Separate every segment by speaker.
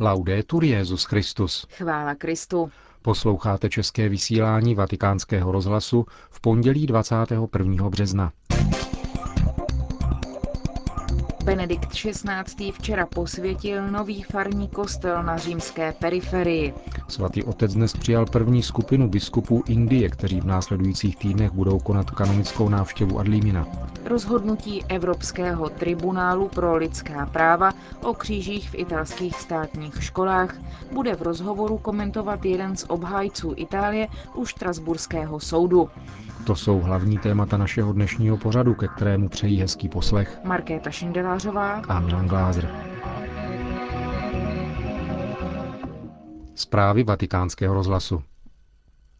Speaker 1: Laudetur Jezus Christus.
Speaker 2: Chvála Kristu.
Speaker 1: Posloucháte české vysílání Vatikánského rozhlasu v pondělí 21. března.
Speaker 2: Benedikt XVI. včera posvětil nový farní kostel na římské periferii.
Speaker 1: Svatý otec dnes přijal první skupinu biskupů Indie, kteří v následujících týdnech budou konat kanonickou návštěvu Adlímina.
Speaker 2: Rozhodnutí Evropského tribunálu pro lidská práva o křížích v italských státních školách bude v rozhovoru komentovat jeden z obhájců Itálie u Štrasburského soudu.
Speaker 1: To jsou hlavní témata našeho dnešního pořadu, ke kterému přejí hezký poslech
Speaker 2: Markéta Šindelářová
Speaker 1: a Milan Glázer. Zprávy vatikánského rozhlasu.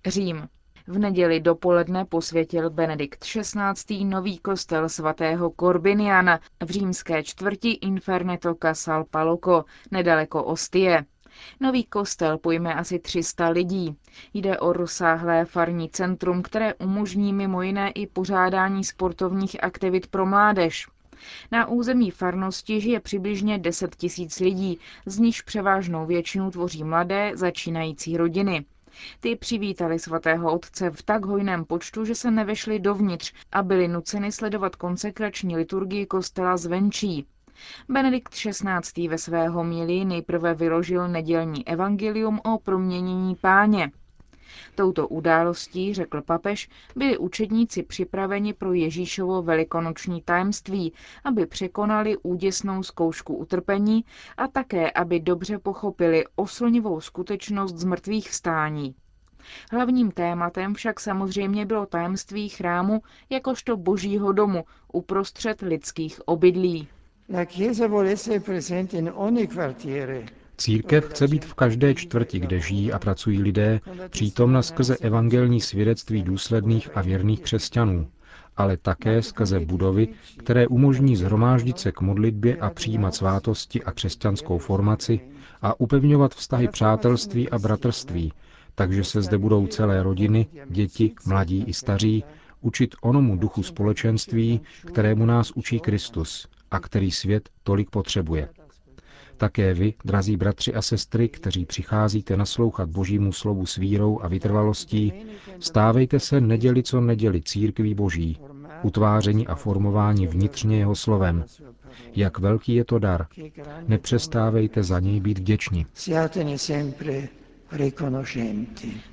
Speaker 2: Řím. V neděli dopoledne posvětil Benedikt XVI. nový kostel svatého Korbiniana v římské čtvrti Inferneto Casal Paloco, nedaleko Ostie. Nový kostel pojme asi 300 lidí. Jde o rozsáhlé farní centrum, které umožní mimo jiné i pořádání sportovních aktivit pro mládež. Na území farnosti žije přibližně 10 tisíc lidí, z nichž převážnou většinu tvoří mladé, začínající rodiny. Ty přivítali svatého otce v tak hojném počtu, že se nevešli dovnitř a byli nuceni sledovat konsekrační liturgii kostela zvenčí. Benedikt XVI. ve své homilii nejprve vyložil nedělní evangelium o proměnění páně. Touto událostí, řekl papež, byli učedníci připraveni pro Ježíšovo velikonoční tajemství, aby překonali úděsnou zkoušku utrpení a také, aby dobře pochopili oslnivou skutečnost z mrtvých vstání. Hlavním tématem však samozřejmě bylo tajemství chrámu jakožto božího domu uprostřed lidských obydlí.
Speaker 1: Církev chce být v každé čtvrti, kde žijí a pracují lidé, přítomna skrze evangelní svědectví důsledných a věrných křesťanů, ale také skrze budovy, které umožní zhromáždit se k modlitbě a přijímat svátosti a křesťanskou formaci a upevňovat vztahy přátelství a bratrství, takže se zde budou celé rodiny, děti, mladí i staří, učit onomu duchu společenství, kterému nás učí Kristus a který svět tolik potřebuje. Také vy, drazí bratři a sestry, kteří přicházíte naslouchat Božímu slovu s vírou a vytrvalostí, stávejte se neděli co neděli církví Boží, utváření a formování vnitřně jeho slovem. Jak velký je to dar. Nepřestávejte za něj být vděční.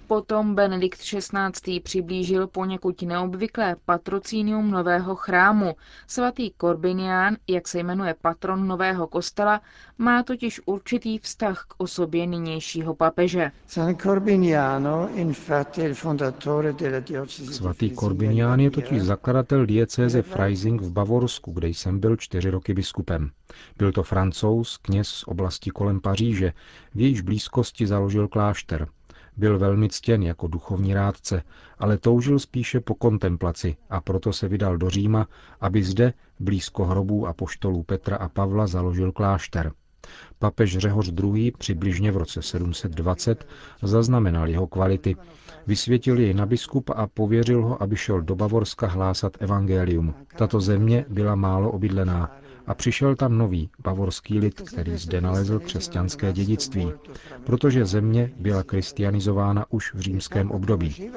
Speaker 2: Potom Benedikt XVI. přiblížil poněkud neobvyklé patrocínium nového chrámu. Svatý Korbinián, jak se jmenuje patron nového kostela, má totiž určitý vztah k osobě nynějšího papeže.
Speaker 1: Svatý Korbinián je totiž zakladatel diecéze Freising v Bavorsku, kde jsem byl čtyři roky biskupem. Byl to francouz, kněz z oblasti kolem Paříže, v jejíž blízkosti založil klášter. Byl velmi ctěn jako duchovní rádce, ale toužil spíše po kontemplaci a proto se vydal do Říma, aby zde, blízko hrobů a poštolů Petra a Pavla, založil klášter. Papež Řehoř II. přibližně v roce 720 zaznamenal jeho kvality, vysvětil jej na biskupa a pověřil ho, aby šel do Bavorska hlásat evangelium. Tato země byla málo obydlená a přišel tam nový bavorský lid, který zde nalezl křesťanské dědictví, protože země byla kristianizována už v římském období.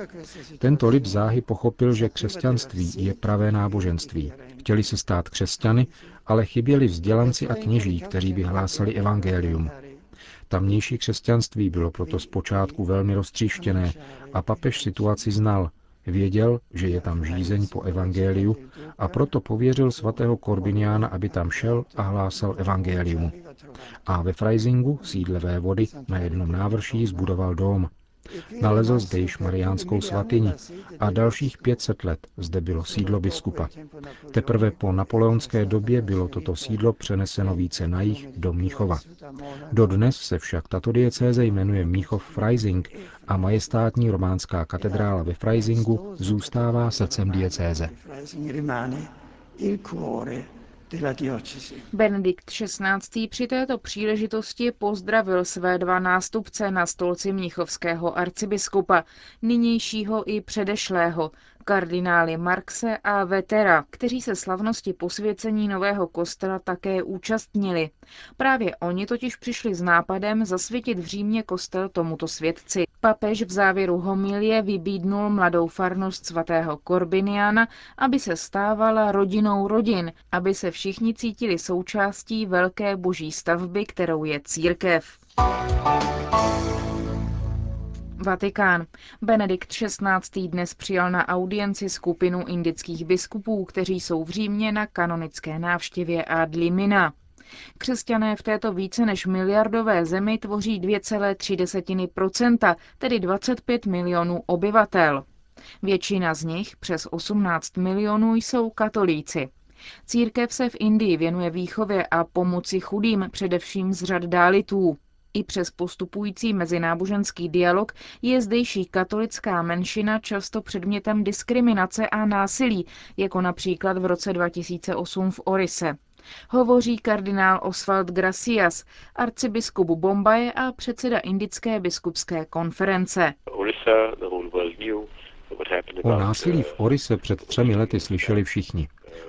Speaker 1: Tento lid záhy pochopil, že křesťanství je pravé náboženství. Chtěli se stát křesťany, ale chyběli vzdělanci a kněží, kteří by hlásali evangelium. Tamnější křesťanství bylo proto zpočátku velmi roztříštěné a papež situaci znal Věděl, že je tam žízeň po evangeliu a proto pověřil svatého Korbiniána, aby tam šel a hlásal evangelium. A ve Freisingu, sídle vody, na jednom návrší zbudoval dom. Nalezl zde již mariánskou svatyni a dalších 500 let zde bylo sídlo biskupa. Teprve po napoleonské době bylo toto sídlo přeneseno více na jich do Míchova. Dodnes se však tato diecéze jmenuje Míchov Freising a majestátní románská katedrála ve Freisingu zůstává srdcem diecéze.
Speaker 2: Benedikt XVI. při této příležitosti pozdravil své dva nástupce na stolci mnichovského arcibiskupa, nynějšího i předešlého, kardinály Marxe a Vetera, kteří se slavnosti posvěcení nového kostela také účastnili. Právě oni totiž přišli s nápadem zasvětit v Římě kostel tomuto světci. Papež v závěru homilie vybídnul mladou farnost svatého Korbiniana, aby se stávala rodinou rodin, aby se všichni cítili součástí velké boží stavby, kterou je církev. Vatikán. Benedikt XVI. dnes přijal na audienci skupinu indických biskupů, kteří jsou v Římě na kanonické návštěvě ad Křesťané v této více než miliardové zemi tvoří 2,3%, tedy 25 milionů obyvatel. Většina z nich, přes 18 milionů, jsou katolíci. Církev se v Indii věnuje výchově a pomoci chudým, především z řad dálitů. I přes postupující mezináboženský dialog je zdejší katolická menšina často předmětem diskriminace a násilí, jako například v roce 2008 v Orise. Hovoří kardinál Oswald Gracias, arcibiskup Bombaje a předseda Indické biskupské konference.
Speaker 1: O násilí v Orise před třemi lety slyšeli všichni.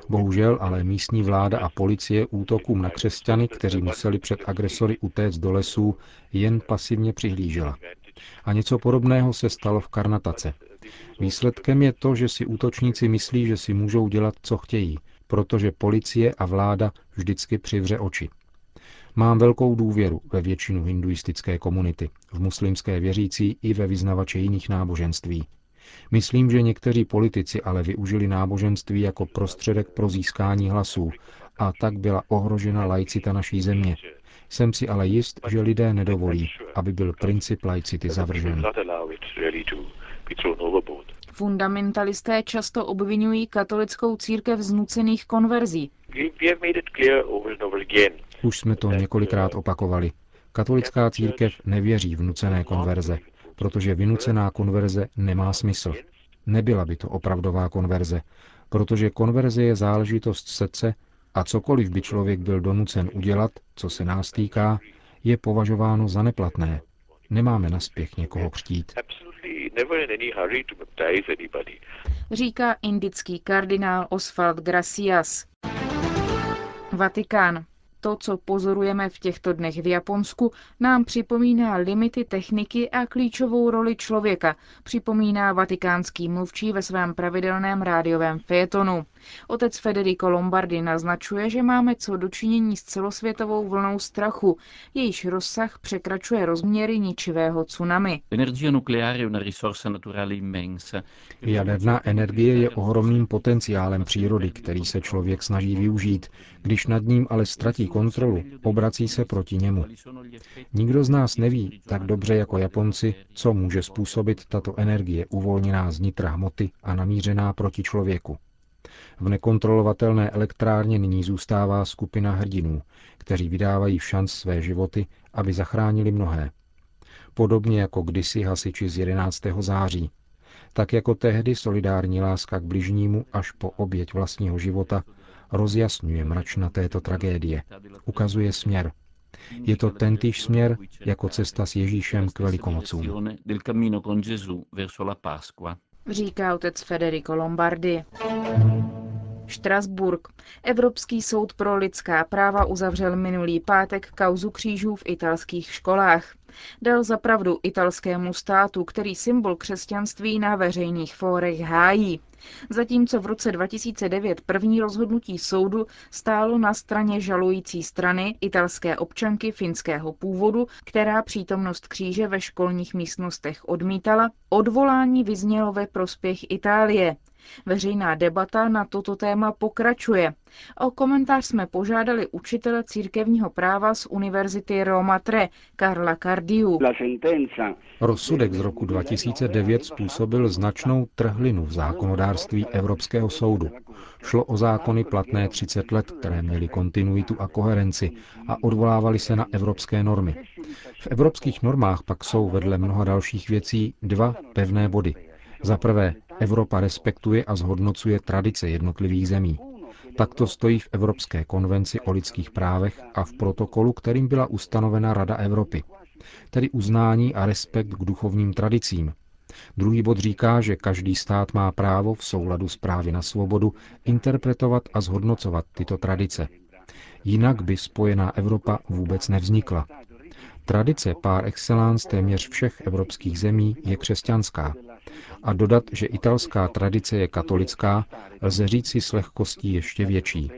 Speaker 1: Bohužel ale místní vláda a policie útokům na křesťany, kteří museli před agresory utéct do lesů, jen pasivně přihlížela. A něco podobného se stalo v Karnatace. Výsledkem je to, že si útočníci myslí, že si můžou dělat, co chtějí, protože policie a vláda vždycky přivře oči. Mám velkou důvěru ve většinu hinduistické komunity, v muslimské věřící i ve vyznavače jiných náboženství. Myslím, že někteří politici ale využili náboženství jako prostředek pro získání hlasů a tak byla ohrožena laicita naší země. Jsem si ale jist, že lidé nedovolí, aby byl princip laicity zavržen.
Speaker 2: Fundamentalisté často obvinují katolickou církev z nucených konverzí.
Speaker 1: Už jsme to několikrát opakovali. Katolická církev nevěří v nucené konverze protože vynucená konverze nemá smysl. Nebyla by to opravdová konverze, protože konverze je záležitost srdce a cokoliv by člověk byl donucen udělat, co se nás týká, je považováno za neplatné. Nemáme naspěch někoho křtít.
Speaker 2: Říká indický kardinál Oswald Gracias. Vatikán. To, co pozorujeme v těchto dnech v Japonsku, nám připomíná limity techniky a klíčovou roli člověka, připomíná vatikánský mluvčí ve svém pravidelném rádiovém fejetonu. Otec Federico Lombardi naznačuje, že máme co dočinění s celosvětovou vlnou strachu, jejíž rozsah překračuje rozměry ničivého tsunami.
Speaker 1: Jaderná energie je ohromným potenciálem přírody, který se člověk snaží využít. Když nad ním ale ztratí kontrolu, obrací se proti němu. Nikdo z nás neví tak dobře jako Japonci, co může způsobit tato energie uvolněná z nitra hmoty a namířená proti člověku. V nekontrolovatelné elektrárně nyní zůstává skupina hrdinů, kteří vydávají v šanc své životy, aby zachránili mnohé. Podobně jako kdysi hasiči z 11. září. Tak jako tehdy solidární láska k bližnímu až po oběť vlastního života rozjasňuje mračna této tragédie. Ukazuje směr. Je to tentýž směr jako cesta s Ježíšem k velikomocům
Speaker 2: říká otec Federico Lombardi. Štrasburg. Evropský soud pro lidská práva uzavřel minulý pátek kauzu křížů v italských školách. Dal zapravdu italskému státu, který symbol křesťanství na veřejných fórech hájí. Zatímco v roce 2009 první rozhodnutí soudu stálo na straně žalující strany italské občanky finského původu, která přítomnost kříže ve školních místnostech odmítala, odvolání vyznělo ve prospěch Itálie. Veřejná debata na toto téma pokračuje. O komentář jsme požádali učitele církevního práva z Univerzity Roma Tre, Karla Cardiu.
Speaker 1: Rozsudek z roku 2009 způsobil značnou trhlinu v zákonodárství Evropského soudu. Šlo o zákony platné 30 let, které měly kontinuitu a koherenci a odvolávaly se na evropské normy. V evropských normách pak jsou vedle mnoha dalších věcí dva pevné body. Za prvé, Evropa respektuje a zhodnocuje tradice jednotlivých zemí. Tak to stojí v Evropské konvenci o lidských právech a v protokolu, kterým byla ustanovena Rada Evropy. Tedy uznání a respekt k duchovním tradicím. Druhý bod říká, že každý stát má právo v souladu s právy na svobodu interpretovat a zhodnocovat tyto tradice. Jinak by spojená Evropa vůbec nevznikla. Tradice par excellence téměř všech evropských zemí je křesťanská. A dodat, že italská tradice je katolická, lze říci s lehkostí ještě větší.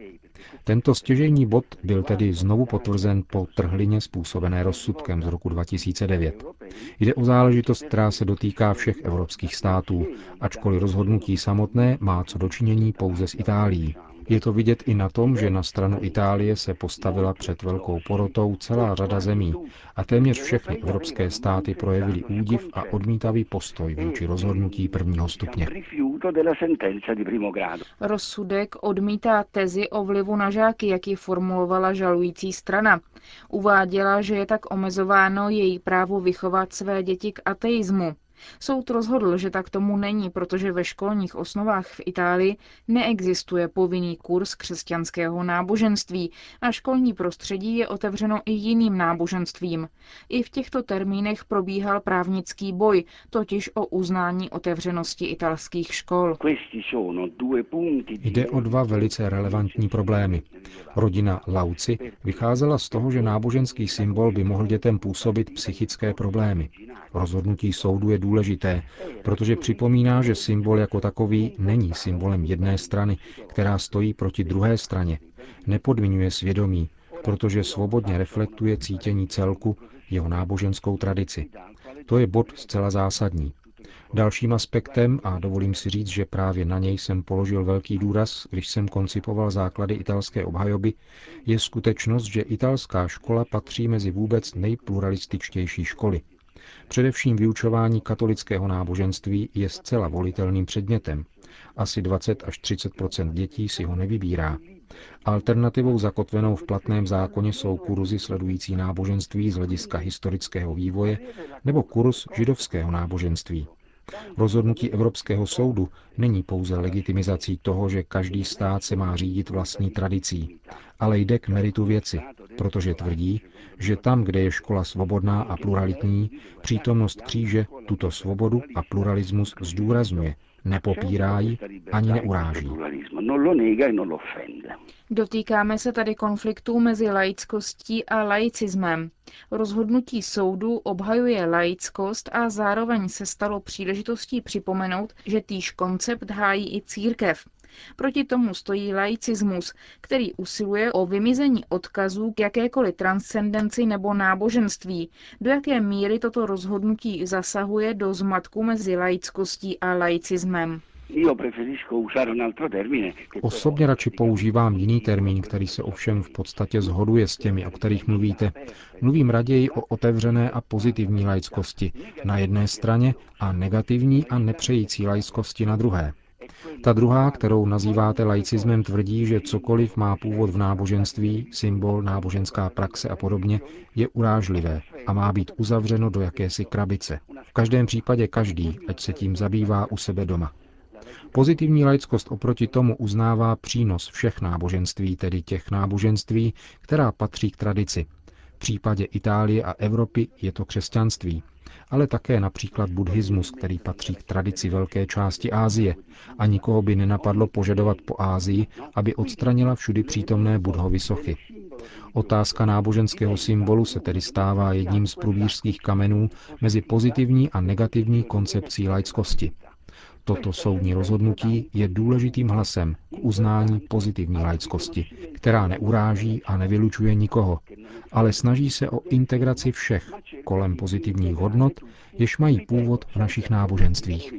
Speaker 1: Tento stěžejní bod byl tedy znovu potvrzen po trhlině způsobené rozsudkem z roku 2009. Jde o záležitost, která se dotýká všech evropských států, ačkoliv rozhodnutí samotné má co dočinění pouze s Itálií. Je to vidět i na tom, že na stranu Itálie se postavila před velkou porotou celá řada zemí a téměř všechny evropské státy projevily údiv a odmítavý postoj vůči rozhodnutí prvního stupně.
Speaker 2: Rozsudek odmítá tezi o vlivu na žáky, jak ji formulovala žalující strana. Uváděla, že je tak omezováno její právo vychovat své děti k ateismu. Soud rozhodl, že tak tomu není, protože ve školních osnovách v Itálii neexistuje povinný kurz křesťanského náboženství a školní prostředí je otevřeno i jiným náboženstvím. I v těchto termínech probíhal právnický boj, totiž o uznání otevřenosti italských škol.
Speaker 1: Jde o dva velice relevantní problémy. Rodina Lauci vycházela z toho, že náboženský symbol by mohl dětem působit psychické problémy. Rozhodnutí soudu je důležité, protože připomíná, že symbol jako takový není symbolem jedné strany, která stojí proti druhé straně. Nepodmiňuje svědomí, protože svobodně reflektuje cítění celku, jeho náboženskou tradici. To je bod zcela zásadní. Dalším aspektem, a dovolím si říct, že právě na něj jsem položil velký důraz, když jsem koncipoval základy italské obhajoby, je skutečnost, že italská škola patří mezi vůbec nejpluralističtější školy. Především vyučování katolického náboženství je zcela volitelným předmětem. Asi 20 až 30% dětí si ho nevybírá. Alternativou zakotvenou v platném zákoně jsou kurzy sledující náboženství z hlediska historického vývoje nebo kurz židovského náboženství. Rozhodnutí Evropského soudu není pouze legitimizací toho, že každý stát se má řídit vlastní tradicí, ale jde k meritu věci, protože tvrdí, že tam, kde je škola svobodná a pluralitní, přítomnost kříže tuto svobodu a pluralismus zdůrazňuje, nepopírá ji ani neuráží.
Speaker 2: Dotýkáme se tady konfliktů mezi laickostí a laicismem. Rozhodnutí soudu obhajuje laickost a zároveň se stalo příležitostí připomenout, že týž koncept hájí i církev. Proti tomu stojí laicismus, který usiluje o vymizení odkazů k jakékoliv transcendenci nebo náboženství. Do jaké míry toto rozhodnutí zasahuje do zmatku mezi laickostí a laicismem?
Speaker 1: Osobně radši používám jiný termín, který se ovšem v podstatě zhoduje s těmi, o kterých mluvíte. Mluvím raději o otevřené a pozitivní laickosti na jedné straně a negativní a nepřející laickosti na druhé. Ta druhá, kterou nazýváte laicismem, tvrdí, že cokoliv má původ v náboženství, symbol, náboženská praxe a podobně, je urážlivé a má být uzavřeno do jakési krabice. V každém případě každý, ať se tím zabývá u sebe doma. Pozitivní laickost oproti tomu uznává přínos všech náboženství, tedy těch náboženství, která patří k tradici. V případě Itálie a Evropy je to křesťanství, ale také například buddhismus, který patří k tradici velké části Ázie a nikoho by nenapadlo požadovat po Ázii, aby odstranila všudy přítomné budhovy sochy. Otázka náboženského symbolu se tedy stává jedním z průbířských kamenů mezi pozitivní a negativní koncepcí laickosti. Toto soudní rozhodnutí je důležitým hlasem k uznání pozitivní laickosti, která neuráží a nevylučuje nikoho, ale snaží se o integraci všech kolem pozitivních hodnot, jež mají původ v našich náboženstvích.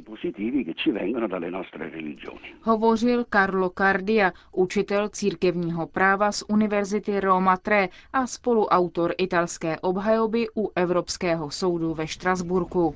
Speaker 2: Hovořil Carlo Cardia, učitel církevního práva z Univerzity Roma Tre a spoluautor italské obhajoby u Evropského soudu ve Štrasburku.